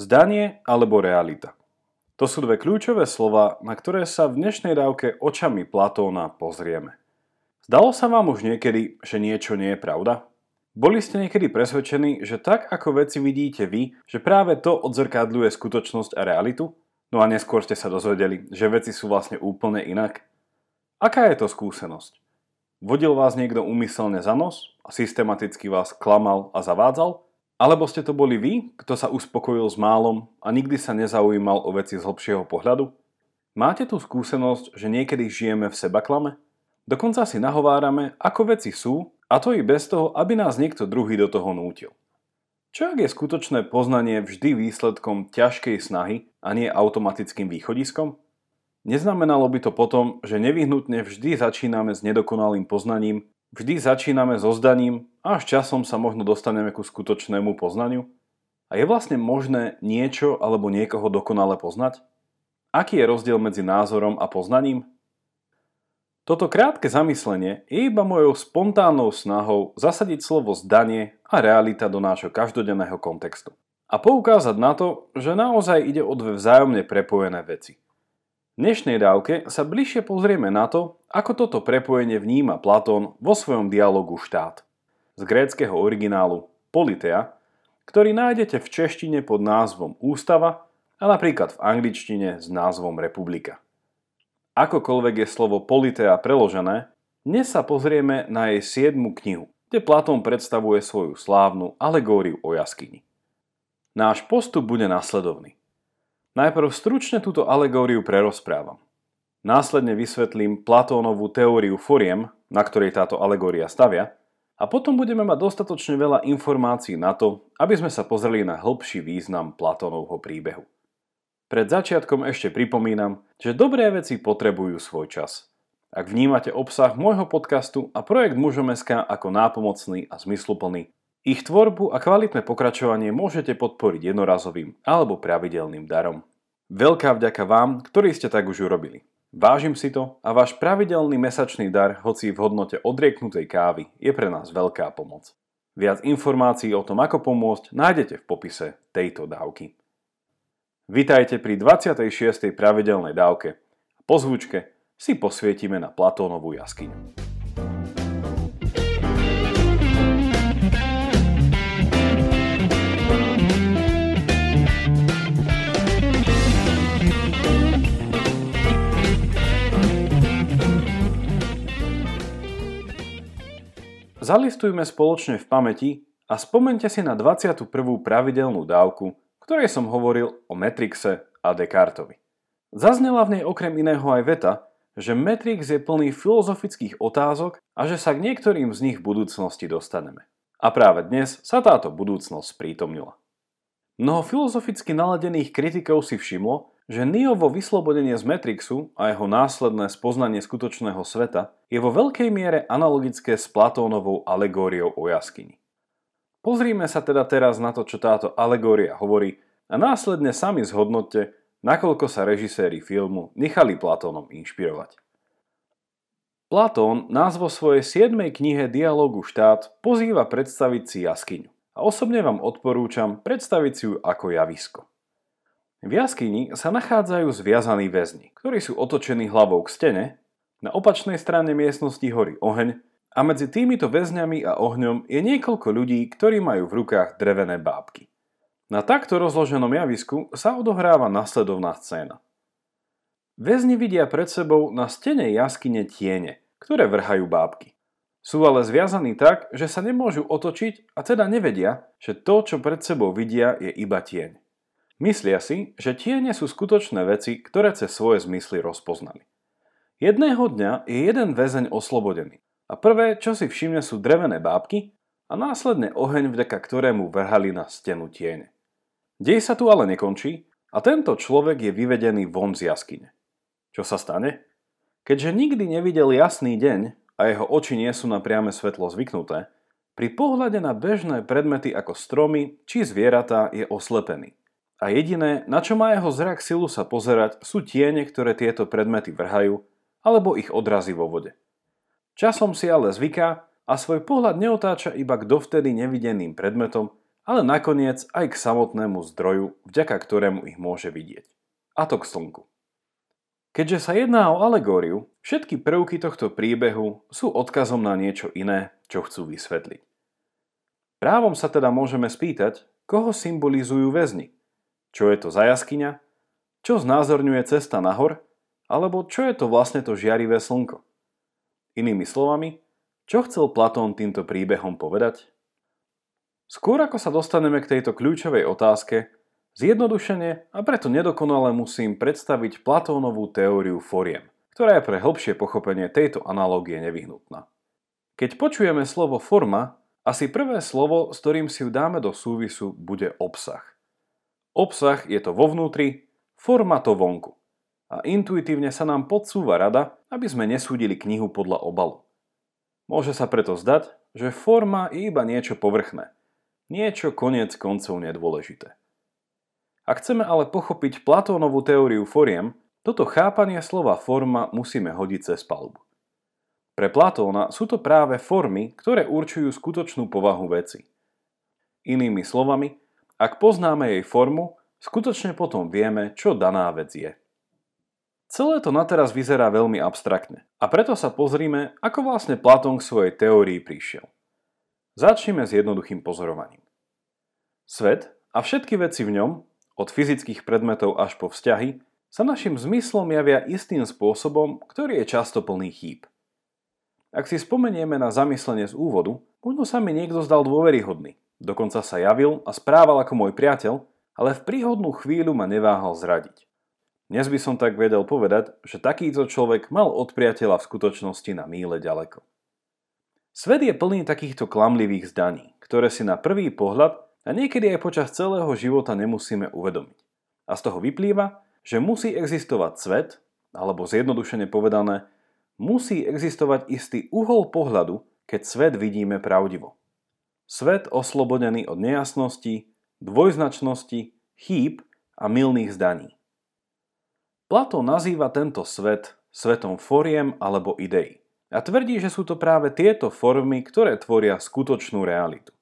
Zdanie alebo realita. To sú dve kľúčové slova, na ktoré sa v dnešnej dávke očami Platóna pozrieme. Zdalo sa vám už niekedy, že niečo nie je pravda? Boli ste niekedy presvedčení, že tak ako veci vidíte vy, že práve to odzrkadľuje skutočnosť a realitu? No a neskôr ste sa dozvedeli, že veci sú vlastne úplne inak? Aká je to skúsenosť? Vodil vás niekto úmyselne za nos a systematicky vás klamal a zavádzal? Alebo ste to boli vy, kto sa uspokojil s málom a nikdy sa nezaujímal o veci z hlbšieho pohľadu? Máte tú skúsenosť, že niekedy žijeme v seba klame? Dokonca si nahovárame, ako veci sú, a to i bez toho, aby nás niekto druhý do toho nútil. Čo ak je skutočné poznanie vždy výsledkom ťažkej snahy a nie automatickým východiskom? Neznamenalo by to potom, že nevyhnutne vždy začíname s nedokonalým poznaním Vždy začíname so zdaním a až časom sa možno dostaneme ku skutočnému poznaniu. A je vlastne možné niečo alebo niekoho dokonale poznať? Aký je rozdiel medzi názorom a poznaním? Toto krátke zamyslenie je iba mojou spontánnou snahou zasadiť slovo zdanie a realita do nášho každodenného kontextu. A poukázať na to, že naozaj ide o dve vzájomne prepojené veci – v dnešnej dávke sa bližšie pozrieme na to, ako toto prepojenie vníma Platón vo svojom dialogu štát. Z gréckého originálu Politea, ktorý nájdete v češtine pod názvom Ústava a napríklad v angličtine s názvom Republika. Akokoľvek je slovo Politea preložené, dnes sa pozrieme na jej siedmu knihu, kde Platón predstavuje svoju slávnu alegóriu o jaskyni. Náš postup bude nasledovný. Najprv stručne túto alegóriu prerozprávam. Následne vysvetlím Platónovú teóriu foriem, na ktorej táto alegória stavia, a potom budeme mať dostatočne veľa informácií na to, aby sme sa pozreli na hĺbší význam Platónovho príbehu. Pred začiatkom ešte pripomínam, že dobré veci potrebujú svoj čas. Ak vnímate obsah môjho podcastu a projekt Mužom.sk ako nápomocný a zmysluplný, ich tvorbu a kvalitné pokračovanie môžete podporiť jednorazovým alebo pravidelným darom. Veľká vďaka vám, ktorí ste tak už urobili. Vážim si to a váš pravidelný mesačný dar, hoci v hodnote odrieknutej kávy, je pre nás veľká pomoc. Viac informácií o tom, ako pomôcť, nájdete v popise tejto dávky. Vitajte pri 26. pravidelnej dávke. Po zvučke si posvietime na Platónovú jaskyňu. Zalistujme spoločne v pamäti a spomente si na 21. pravidelnú dávku, ktorej som hovoril o Matrixe a Descartovi. Zaznela v nej okrem iného aj veta, že Matrix je plný filozofických otázok a že sa k niektorým z nich v budúcnosti dostaneme. A práve dnes sa táto budúcnosť prítomnila. Mnoho filozoficky naladených kritikov si všimlo, že Neovo vyslobodenie z Matrixu a jeho následné spoznanie skutočného sveta je vo veľkej miere analogické s Platónovou alegóriou o jaskyni. Pozrime sa teda teraz na to, čo táto alegória hovorí a následne sami zhodnotte, nakoľko sa režiséri filmu nechali Platónom inšpirovať. Platón nás vo svojej 7. knihe Dialogu štát pozýva predstaviť si jaskyňu a osobne vám odporúčam predstaviť si ju ako javisko. V jaskyni sa nachádzajú zviazaní väzni, ktorí sú otočení hlavou k stene, na opačnej strane miestnosti horí oheň a medzi týmito väzňami a ohňom je niekoľko ľudí, ktorí majú v rukách drevené bábky. Na takto rozloženom javisku sa odohráva nasledovná scéna. Väzni vidia pred sebou na stene jaskyne tiene, ktoré vrhajú bábky. Sú ale zviazaní tak, že sa nemôžu otočiť a teda nevedia, že to, čo pred sebou vidia, je iba tieň. Myslia si, že tiene sú skutočné veci, ktoré cez svoje zmysly rozpoznali. Jedného dňa je jeden väzeň oslobodený a prvé, čo si všimne sú drevené bábky a následne oheň, vďaka ktorému vrhali na stenu tiene. Dej sa tu ale nekončí a tento človek je vyvedený von z jaskyne. Čo sa stane? Keďže nikdy nevidel jasný deň a jeho oči nie sú na priame svetlo zvyknuté, pri pohľade na bežné predmety ako stromy či zvieratá je oslepený a jediné, na čo má jeho zrak silu sa pozerať, sú tiene, ktoré tieto predmety vrhajú, alebo ich odrazí vo vode. Časom si ale zvyká a svoj pohľad neotáča iba k dovtedy nevideným predmetom ale nakoniec aj k samotnému zdroju, vďaka ktorému ich môže vidieť. A to k slnku. Keďže sa jedná o alegóriu, všetky prvky tohto príbehu sú odkazom na niečo iné, čo chcú vysvetliť. Právom sa teda môžeme spýtať, koho symbolizujú väzni. Čo je to za jaskyňa? Čo znázorňuje cesta nahor? Alebo čo je to vlastne to žiarivé slnko? Inými slovami, čo chcel Platón týmto príbehom povedať? Skôr ako sa dostaneme k tejto kľúčovej otázke, Zjednodušene a preto nedokonale musím predstaviť Platónovú teóriu foriem, ktorá je pre hĺbšie pochopenie tejto analógie nevyhnutná. Keď počujeme slovo forma, asi prvé slovo, s ktorým si ju dáme do súvisu, bude obsah. Obsah je to vo vnútri, forma to vonku. A intuitívne sa nám podsúva rada, aby sme nesúdili knihu podľa obalu. Môže sa preto zdať, že forma je iba niečo povrchné. Niečo koniec koncov nedôležité. Ak chceme ale pochopiť Platónovú teóriu foriem, toto chápanie slova forma musíme hodiť cez palubu. Pre Platóna sú to práve formy, ktoré určujú skutočnú povahu veci. Inými slovami, ak poznáme jej formu, skutočne potom vieme, čo daná vec je. Celé to na teraz vyzerá veľmi abstraktne a preto sa pozrime, ako vlastne Platón k svojej teórii prišiel. Začneme s jednoduchým pozorovaním. Svet a všetky veci v ňom, od fyzických predmetov až po vzťahy, sa našim zmyslom javia istým spôsobom, ktorý je často plný chýb. Ak si spomenieme na zamyslenie z úvodu, možno sa mi niekto zdal dôveryhodný, dokonca sa javil a správal ako môj priateľ, ale v príhodnú chvíľu ma neváhal zradiť. Dnes by som tak vedel povedať, že takýto človek mal od priateľa v skutočnosti na míle ďaleko. Svet je plný takýchto klamlivých zdaní, ktoré si na prvý pohľad a niekedy aj počas celého života nemusíme uvedomiť. A z toho vyplýva, že musí existovať svet, alebo zjednodušene povedané, musí existovať istý uhol pohľadu, keď svet vidíme pravdivo. Svet oslobodený od nejasností, dvojznačnosti, chýb a milných zdaní. Platón nazýva tento svet svetom foriem alebo ideí a tvrdí, že sú to práve tieto formy, ktoré tvoria skutočnú realitu.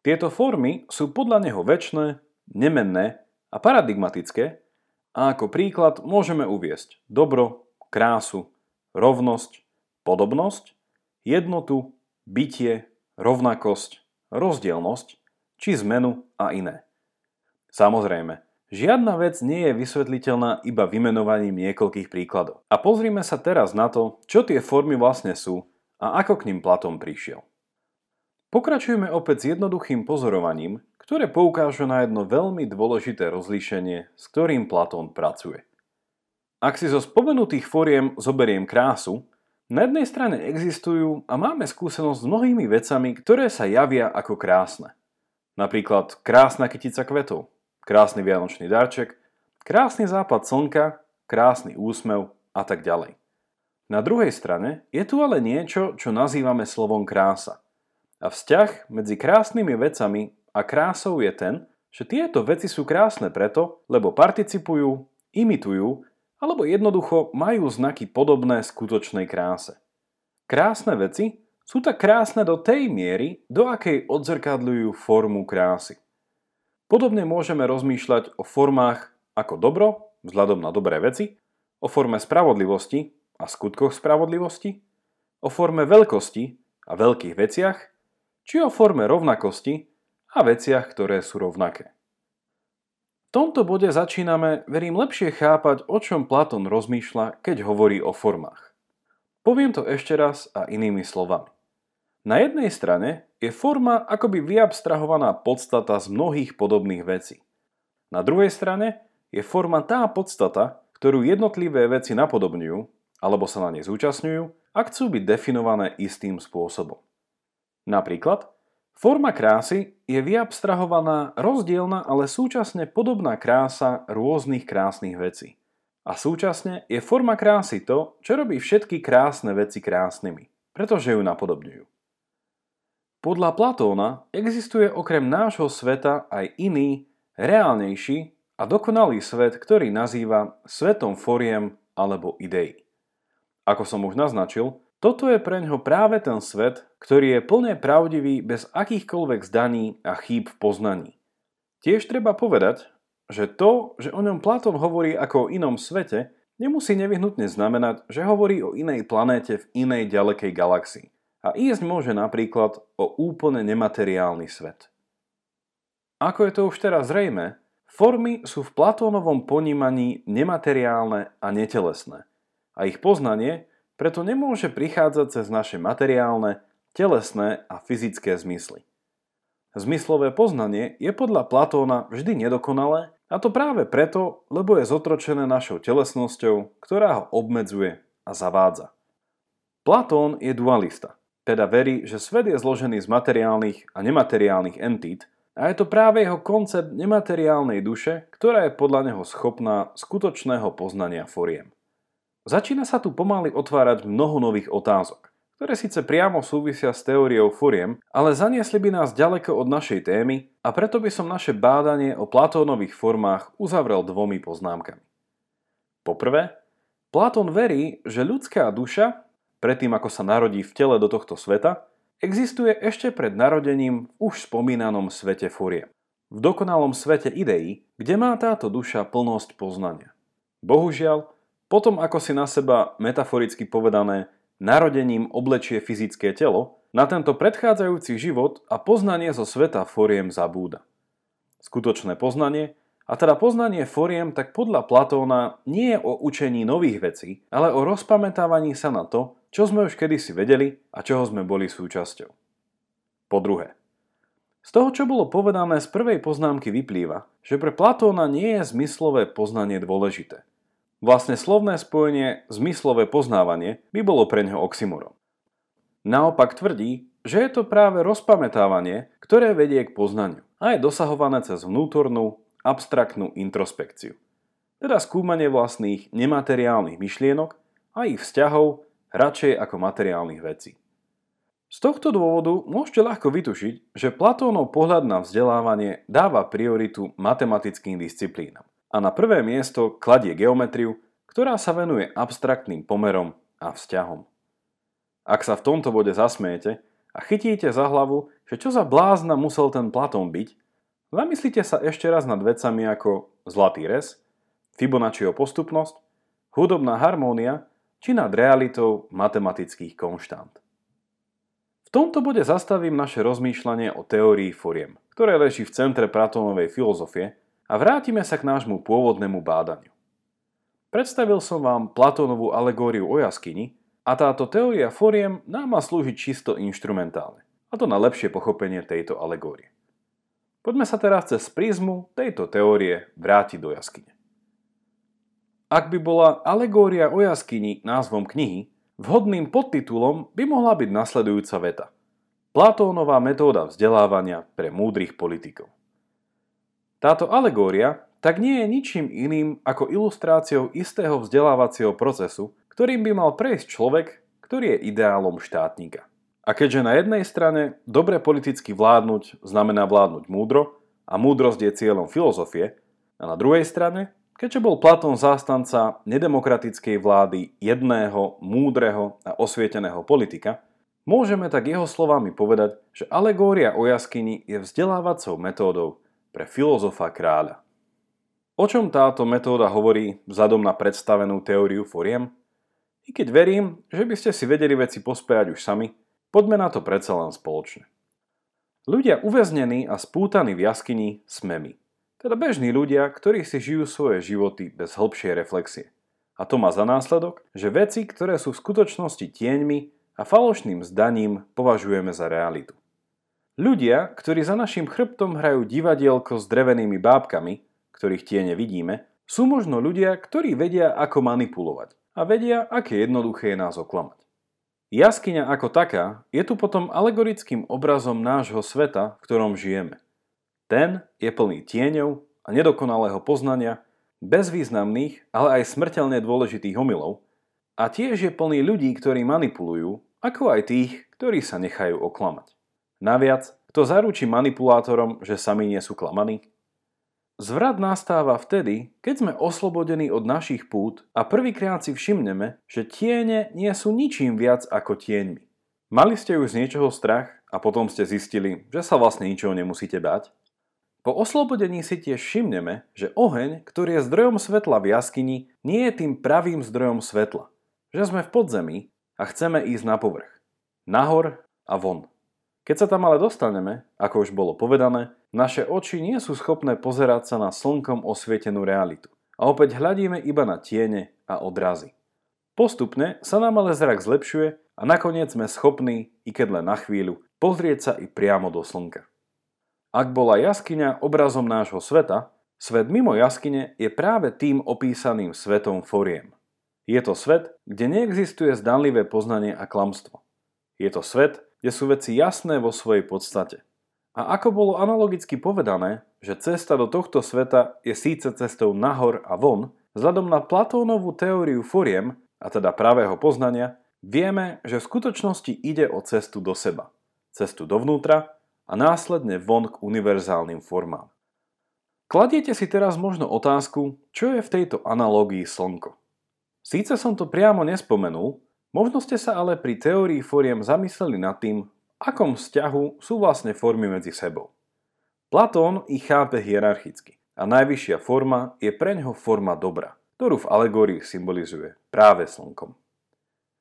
Tieto formy sú podľa neho väčšie, nemenné a paradigmatické a ako príklad môžeme uviesť dobro, krásu, rovnosť, podobnosť, jednotu, bytie, rovnakosť, rozdielnosť či zmenu a iné. Samozrejme, žiadna vec nie je vysvetliteľná iba vymenovaním niekoľkých príkladov. A pozrime sa teraz na to, čo tie formy vlastne sú a ako k ním Platón prišiel. Pokračujeme opäť s jednoduchým pozorovaním, ktoré poukáže na jedno veľmi dôležité rozlíšenie, s ktorým Platón pracuje. Ak si zo spomenutých foriem zoberiem krásu, na jednej strane existujú a máme skúsenosť s mnohými vecami, ktoré sa javia ako krásne. Napríklad krásna kytica kvetov, krásny vianočný darček, krásny západ slnka, krásny úsmev a tak ďalej. Na druhej strane je tu ale niečo, čo nazývame slovom krása – a vzťah medzi krásnymi vecami a krásou je ten, že tieto veci sú krásne preto, lebo participujú, imitujú alebo jednoducho majú znaky podobné skutočnej kráse. Krásne veci sú tak krásne do tej miery, do akej odzrkadľujú formu krásy. Podobne môžeme rozmýšľať o formách ako dobro, vzhľadom na dobré veci, o forme spravodlivosti a skutkoch spravodlivosti, o forme veľkosti a veľkých veciach či o forme rovnakosti a veciach, ktoré sú rovnaké. V tomto bode začíname, verím, lepšie chápať, o čom Platón rozmýšľa, keď hovorí o formách. Poviem to ešte raz a inými slovami. Na jednej strane je forma akoby vyabstrahovaná podstata z mnohých podobných vecí. Na druhej strane je forma tá podstata, ktorú jednotlivé veci napodobňujú alebo sa na nej zúčastňujú a chcú byť definované istým spôsobom. Napríklad, forma krásy je vyabstrahovaná rozdielna, ale súčasne podobná krása rôznych krásnych vecí. A súčasne je forma krásy to, čo robí všetky krásne veci krásnymi, pretože ju napodobňujú. Podľa Platóna existuje okrem nášho sveta aj iný, reálnejší a dokonalý svet, ktorý nazýva svetom foriem alebo ideí. Ako som už naznačil, toto je pre ňo práve ten svet, ktorý je plne pravdivý bez akýchkoľvek zdaní a chýb v poznaní. Tiež treba povedať, že to, že o ňom Platón hovorí ako o inom svete, nemusí nevyhnutne znamenať, že hovorí o inej planéte v inej ďalekej galaxii. A ísť môže napríklad o úplne nemateriálny svet. Ako je to už teraz zrejme, formy sú v Platónovom ponímaní nemateriálne a netelesné. A ich poznanie preto nemôže prichádzať cez naše materiálne, telesné a fyzické zmysly. Zmyslové poznanie je podľa Platóna vždy nedokonalé a to práve preto, lebo je zotročené našou telesnosťou, ktorá ho obmedzuje a zavádza. Platón je dualista, teda verí, že svet je zložený z materiálnych a nemateriálnych entít a je to práve jeho koncept nemateriálnej duše, ktorá je podľa neho schopná skutočného poznania foriem. Začína sa tu pomaly otvárať mnoho nových otázok, ktoré síce priamo súvisia s teóriou furiem, ale zaniesli by nás ďaleko od našej témy a preto by som naše bádanie o Platónových formách uzavrel dvomi poznámkami. Poprvé, Platón verí, že ľudská duša, predtým ako sa narodí v tele do tohto sveta, existuje ešte pred narodením v už spomínanom svete furiem. V dokonalom svete ideí, kde má táto duša plnosť poznania. Bohužiaľ, potom ako si na seba, metaforicky povedané, narodením oblečie fyzické telo, na tento predchádzajúci život a poznanie zo sveta foriem zabúda. Skutočné poznanie, a teda poznanie foriem, tak podľa Platóna nie je o učení nových vecí, ale o rozpamätávaní sa na to, čo sme už kedysi vedeli a čoho sme boli súčasťou. Po druhé, z toho, čo bolo povedané z prvej poznámky vyplýva, že pre Platóna nie je zmyslové poznanie dôležité. Vlastne slovné spojenie zmyslové poznávanie by bolo pre neho oxymorom. Naopak tvrdí, že je to práve rozpamätávanie, ktoré vedie k poznaniu a je dosahované cez vnútornú, abstraktnú introspekciu. Teda skúmanie vlastných nemateriálnych myšlienok a ich vzťahov radšej ako materiálnych vecí. Z tohto dôvodu môžete ľahko vytušiť, že Platónov pohľad na vzdelávanie dáva prioritu matematickým disciplínam a na prvé miesto kladie geometriu, ktorá sa venuje abstraktným pomerom a vzťahom. Ak sa v tomto bode zasmiete a chytíte za hlavu, že čo za blázna musel ten Platón byť, zamyslite sa ešte raz nad vecami ako zlatý res, Fibonacciho postupnosť, hudobná harmónia či nad realitou matematických konštant. V tomto bode zastavím naše rozmýšľanie o teórii foriem, ktoré leží v centre Platónovej filozofie a vrátime sa k nášmu pôvodnému bádaniu. Predstavil som vám Platónovú alegóriu o jaskyni a táto teória foriem nám má slúžiť čisto inštrumentálne, a to na lepšie pochopenie tejto alegórie. Poďme sa teraz cez prízmu tejto teórie vrátiť do jaskyne. Ak by bola alegória o jaskyni názvom knihy, vhodným podtitulom by mohla byť nasledujúca veta. Platónová metóda vzdelávania pre múdrych politikov. Táto alegória tak nie je ničím iným ako ilustráciou istého vzdelávacieho procesu, ktorým by mal prejsť človek, ktorý je ideálom štátnika. A keďže na jednej strane dobre politicky vládnuť znamená vládnuť múdro a múdrosť je cieľom filozofie, a na druhej strane, keďže bol Platón zástanca nedemokratickej vlády jedného, múdreho a osvieteného politika, môžeme tak jeho slovami povedať, že alegória o jaskyni je vzdelávacou metódou pre filozofa kráľa. O čom táto metóda hovorí vzhľadom na predstavenú teóriu foriem? I keď verím, že by ste si vedeli veci pospejať už sami, poďme na to predsa len spoločne. Ľudia uväznení a spútaní v jaskyni sme my. Teda bežní ľudia, ktorí si žijú svoje životy bez hĺbšej reflexie. A to má za následok, že veci, ktoré sú v skutočnosti tieňmi a falošným zdaním, považujeme za realitu. Ľudia, ktorí za našim chrbtom hrajú divadielko s drevenými bábkami, ktorých tie nevidíme, sú možno ľudia, ktorí vedia, ako manipulovať a vedia, aké jednoduché je nás oklamať. Jaskyňa ako taká je tu potom alegorickým obrazom nášho sveta, v ktorom žijeme. Ten je plný tieňov a nedokonalého poznania, bezvýznamných, ale aj smrteľne dôležitých omylov a tiež je plný ľudí, ktorí manipulujú, ako aj tých, ktorí sa nechajú oklamať. Naviac, kto zaručí manipulátorom, že sami nie sú klamaní? Zvrat nastáva vtedy, keď sme oslobodení od našich pút a prvýkrát si všimneme, že tiene nie sú ničím viac ako tieňmi. Mali ste už z niečoho strach a potom ste zistili, že sa vlastne ničoho nemusíte báť? Po oslobodení si tiež všimneme, že oheň, ktorý je zdrojom svetla v jaskyni, nie je tým pravým zdrojom svetla. Že sme v podzemí a chceme ísť na povrch. Nahor a von. Keď sa tam ale dostaneme, ako už bolo povedané, naše oči nie sú schopné pozerať sa na slnkom osvietenú realitu. A opäť hľadíme iba na tiene a odrazy. Postupne sa nám ale zrak zlepšuje a nakoniec sme schopní, i keď len na chvíľu, pozrieť sa i priamo do slnka. Ak bola jaskyňa obrazom nášho sveta, svet mimo jaskyne je práve tým opísaným svetom foriem. Je to svet, kde neexistuje zdanlivé poznanie a klamstvo. Je to svet, kde sú veci jasné vo svojej podstate. A ako bolo analogicky povedané, že cesta do tohto sveta je síce cestou nahor a von, vzhľadom na Platónovú teóriu foriem, a teda pravého poznania, Vieme, že v skutočnosti ide o cestu do seba, cestu dovnútra a následne von k univerzálnym formám. Kladiete si teraz možno otázku, čo je v tejto analógii slnko. Síce som to priamo nespomenul, možno ste sa ale pri teórii foriem zamysleli nad tým, akom vzťahu sú vlastne formy medzi sebou. Platón ich chápe hierarchicky a najvyššia forma je pre ňoho forma dobra, ktorú v alegórii symbolizuje práve slnkom.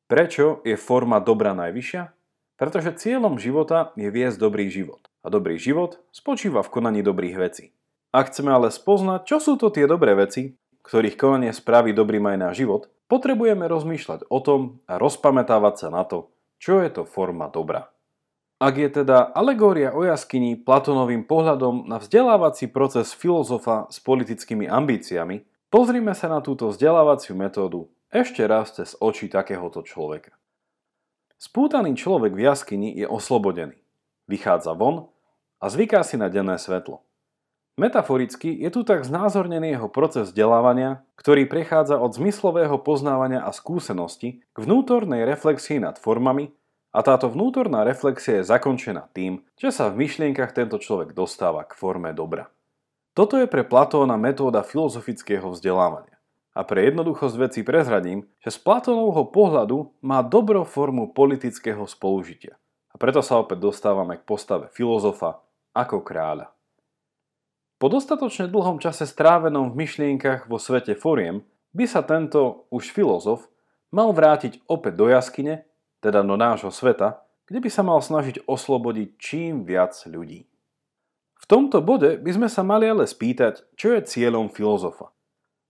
Prečo je forma dobra najvyššia? Pretože cieľom života je viesť dobrý život. A dobrý život spočíva v konaní dobrých vecí. Ak chceme ale spoznať, čo sú to tie dobré veci, ktorých konanie spraví dobrým aj náš život, potrebujeme rozmýšľať o tom a rozpamätávať sa na to, čo je to forma dobra. Ak je teda alegória o jaskyni Platonovým pohľadom na vzdelávací proces filozofa s politickými ambíciami, pozrime sa na túto vzdelávaciu metódu ešte raz cez oči takéhoto človeka. Spútaný človek v jaskyni je oslobodený. Vychádza von a zvyká si na denné svetlo. Metaforicky je tu tak znázornený jeho proces vzdelávania, ktorý prechádza od zmyslového poznávania a skúsenosti k vnútornej reflexii nad formami a táto vnútorná reflexia je zakončená tým, že sa v myšlienkach tento človek dostáva k forme dobra. Toto je pre Platóna metóda filozofického vzdelávania. A pre jednoduchosť veci prezradím, že z Platónovho pohľadu má dobro formu politického spolužitia. A preto sa opäť dostávame k postave filozofa ako kráľa. Po dostatočne dlhom čase strávenom v myšlienkach vo svete foriem by sa tento už filozof mal vrátiť opäť do jaskyne, teda do nášho sveta, kde by sa mal snažiť oslobodiť čím viac ľudí. V tomto bode by sme sa mali ale spýtať, čo je cieľom filozofa.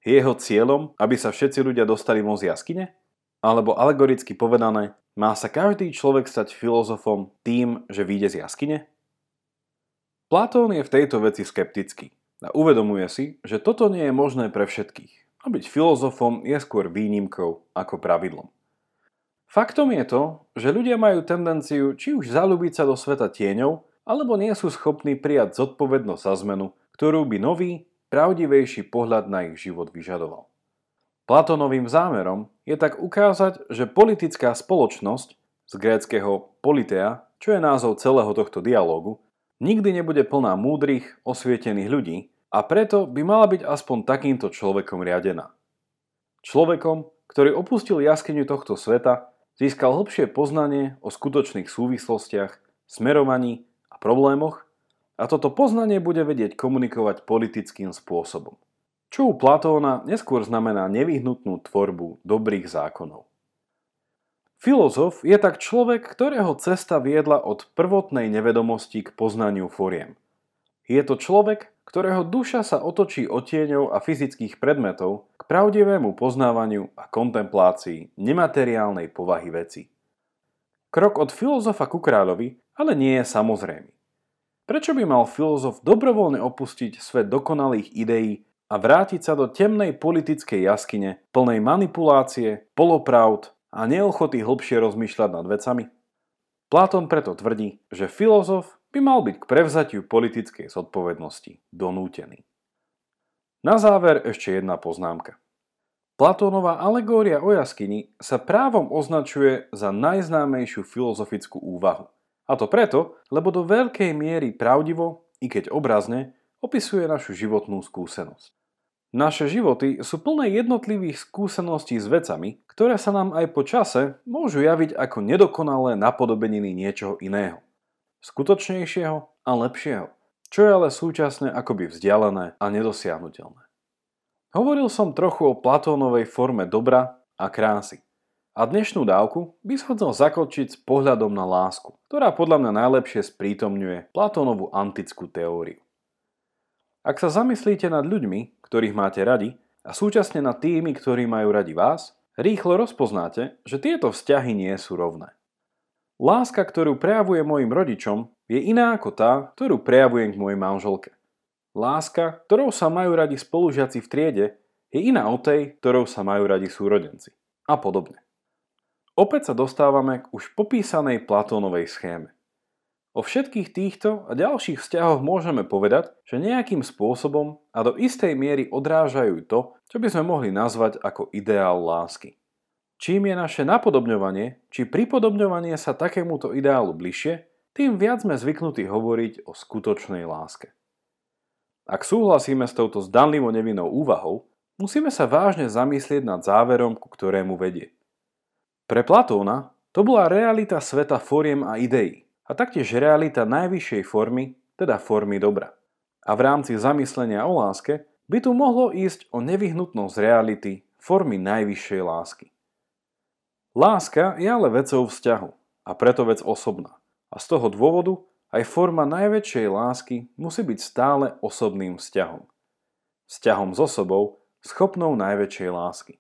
Je jeho cieľom, aby sa všetci ľudia dostali von z jaskyne? Alebo alegoricky povedané, má sa každý človek stať filozofom tým, že vyjde z jaskyne? Platón je v tejto veci skeptický a uvedomuje si, že toto nie je možné pre všetkých a byť filozofom je skôr výnimkou ako pravidlom. Faktom je to, že ľudia majú tendenciu či už zalúbiť sa do sveta tieňov, alebo nie sú schopní prijať zodpovednosť za zmenu, ktorú by nový pravdivejší pohľad na ich život vyžadoval. Platónovým zámerom je tak ukázať, že politická spoločnosť z gréckého politea, čo je názov celého tohto dialógu, nikdy nebude plná múdrych, osvietených ľudí a preto by mala byť aspoň takýmto človekom riadená. Človekom, ktorý opustil jaskyňu tohto sveta, získal hlbšie poznanie o skutočných súvislostiach, smerovaní a problémoch a toto poznanie bude vedieť komunikovať politickým spôsobom. Čo u Platóna neskôr znamená nevyhnutnú tvorbu dobrých zákonov. Filozof je tak človek, ktorého cesta viedla od prvotnej nevedomosti k poznaniu foriem. Je to človek, ktorého duša sa otočí otieňov a fyzických predmetov k pravdivému poznávaniu a kontemplácii nemateriálnej povahy veci. Krok od filozofa ku kráľovi ale nie je samozrejmy. Prečo by mal filozof dobrovoľne opustiť svet dokonalých ideí a vrátiť sa do temnej politickej jaskyne, plnej manipulácie, polopravd a neochoty hlbšie rozmýšľať nad vecami? Platón preto tvrdí, že filozof by mal byť k prevzatiu politickej zodpovednosti donútený. Na záver ešte jedna poznámka. Platónová alegória o jaskyni sa právom označuje za najznámejšiu filozofickú úvahu. A to preto, lebo do veľkej miery pravdivo, i keď obrazne, opisuje našu životnú skúsenosť. Naše životy sú plné jednotlivých skúseností s vecami, ktoré sa nám aj po čase môžu javiť ako nedokonalé napodobeniny niečoho iného. Skutočnejšieho a lepšieho, čo je ale súčasne akoby vzdialené a nedosiahnutelné. Hovoril som trochu o Platónovej forme dobra a krásy. A dnešnú dávku by som zakočiť s pohľadom na lásku, ktorá podľa mňa najlepšie sprítomňuje Platónovú antickú teóriu. Ak sa zamyslíte nad ľuďmi, ktorých máte radi, a súčasne nad tými, ktorí majú radi vás, rýchlo rozpoznáte, že tieto vzťahy nie sú rovné. Láska, ktorú prejavujem mojim rodičom, je iná ako tá, ktorú prejavujem k mojej manželke. Láska, ktorou sa majú radi spolužiaci v triede, je iná od tej, ktorou sa majú radi súrodenci. A podobne. Opäť sa dostávame k už popísanej Platónovej schéme. O všetkých týchto a ďalších vzťahoch môžeme povedať, že nejakým spôsobom a do istej miery odrážajú to, čo by sme mohli nazvať ako ideál lásky. Čím je naše napodobňovanie či pripodobňovanie sa takémuto ideálu bližšie, tým viac sme zvyknutí hovoriť o skutočnej láske. Ak súhlasíme s touto zdanlivo nevinnou úvahou, musíme sa vážne zamyslieť nad záverom, ku ktorému vedie. Pre Platóna to bola realita sveta foriem a ideí, a taktiež realita najvyššej formy, teda formy dobra. A v rámci zamyslenia o láske by tu mohlo ísť o nevyhnutnosť reality formy najvyššej lásky. Láska je ale vecou vzťahu a preto vec osobná. A z toho dôvodu aj forma najväčšej lásky musí byť stále osobným vzťahom. Vzťahom s osobou, schopnou najväčšej lásky.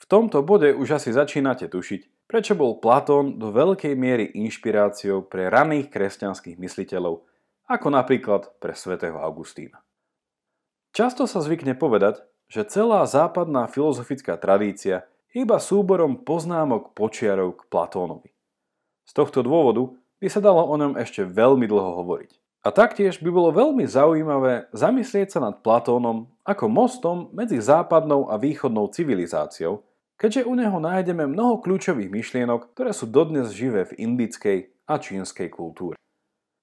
V tomto bode už asi začínate tušiť, prečo bol Platón do veľkej miery inšpiráciou pre raných kresťanských mysliteľov, ako napríklad pre svätého Augustína. Často sa zvykne povedať, že celá západná filozofická tradícia je iba súborom poznámok počiarov k Platónovi. Z tohto dôvodu by sa dalo o ňom ešte veľmi dlho hovoriť. A taktiež by bolo veľmi zaujímavé zamyslieť sa nad Platónom ako mostom medzi západnou a východnou civilizáciou, keďže u neho nájdeme mnoho kľúčových myšlienok, ktoré sú dodnes živé v indickej a čínskej kultúre.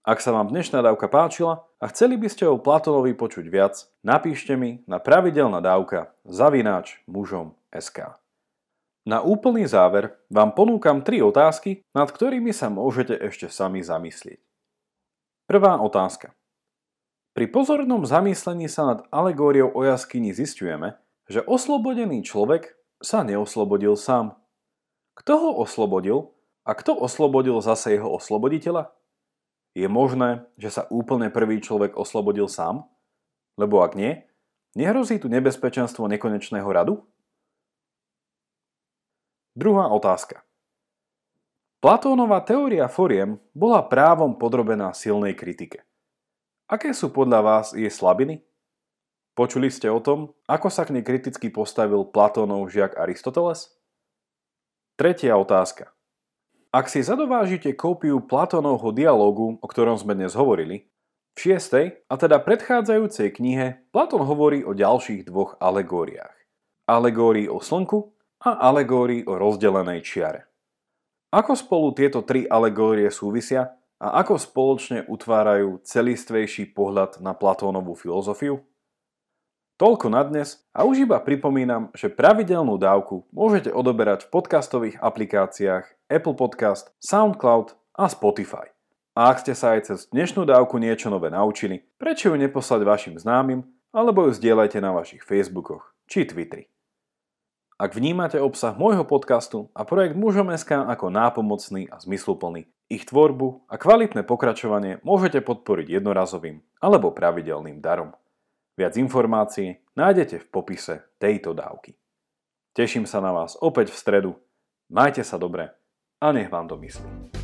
Ak sa vám dnešná dávka páčila a chceli by ste o Platónovi počuť viac, napíšte mi na pravidelná dávka zavináč mužom SK. Na úplný záver vám ponúkam tri otázky, nad ktorými sa môžete ešte sami zamyslieť. Prvá otázka. Pri pozornom zamyslení sa nad alegóriou o jaskyni zistujeme, že oslobodený človek sa neoslobodil sám. Kto ho oslobodil a kto oslobodil zase jeho osloboditeľa? Je možné, že sa úplne prvý človek oslobodil sám? Lebo ak nie, nehrozí tu nebezpečenstvo nekonečného radu? Druhá otázka. Platónová teória foriem bola právom podrobená silnej kritike. Aké sú podľa vás jej slabiny? Počuli ste o tom, ako sa k nej kriticky postavil Platónov žiak Aristoteles? Tretia otázka. Ak si zadovážite kópiu Platónovho dialógu, o ktorom sme dnes hovorili, v šiestej, a teda predchádzajúcej knihe, Platón hovorí o ďalších dvoch alegóriách. Alegórii o slnku a alegórii o rozdelenej čiare. Ako spolu tieto tri alegórie súvisia a ako spoločne utvárajú celistvejší pohľad na Platónovú filozofiu? Toľko na dnes a už iba pripomínam, že pravidelnú dávku môžete odoberať v podcastových aplikáciách Apple Podcast, SoundCloud a Spotify. A ak ste sa aj cez dnešnú dávku niečo nové naučili, prečo ju neposlať vašim známym alebo ju zdieľajte na vašich Facebookoch či Twitteri. Ak vnímate obsah môjho podcastu a projekt Mužom.sk ako nápomocný a zmysluplný, ich tvorbu a kvalitné pokračovanie môžete podporiť jednorazovým alebo pravidelným darom. Viac informácií nájdete v popise tejto dávky. Teším sa na vás opäť v stredu. Majte sa dobre a nech vám to myslí.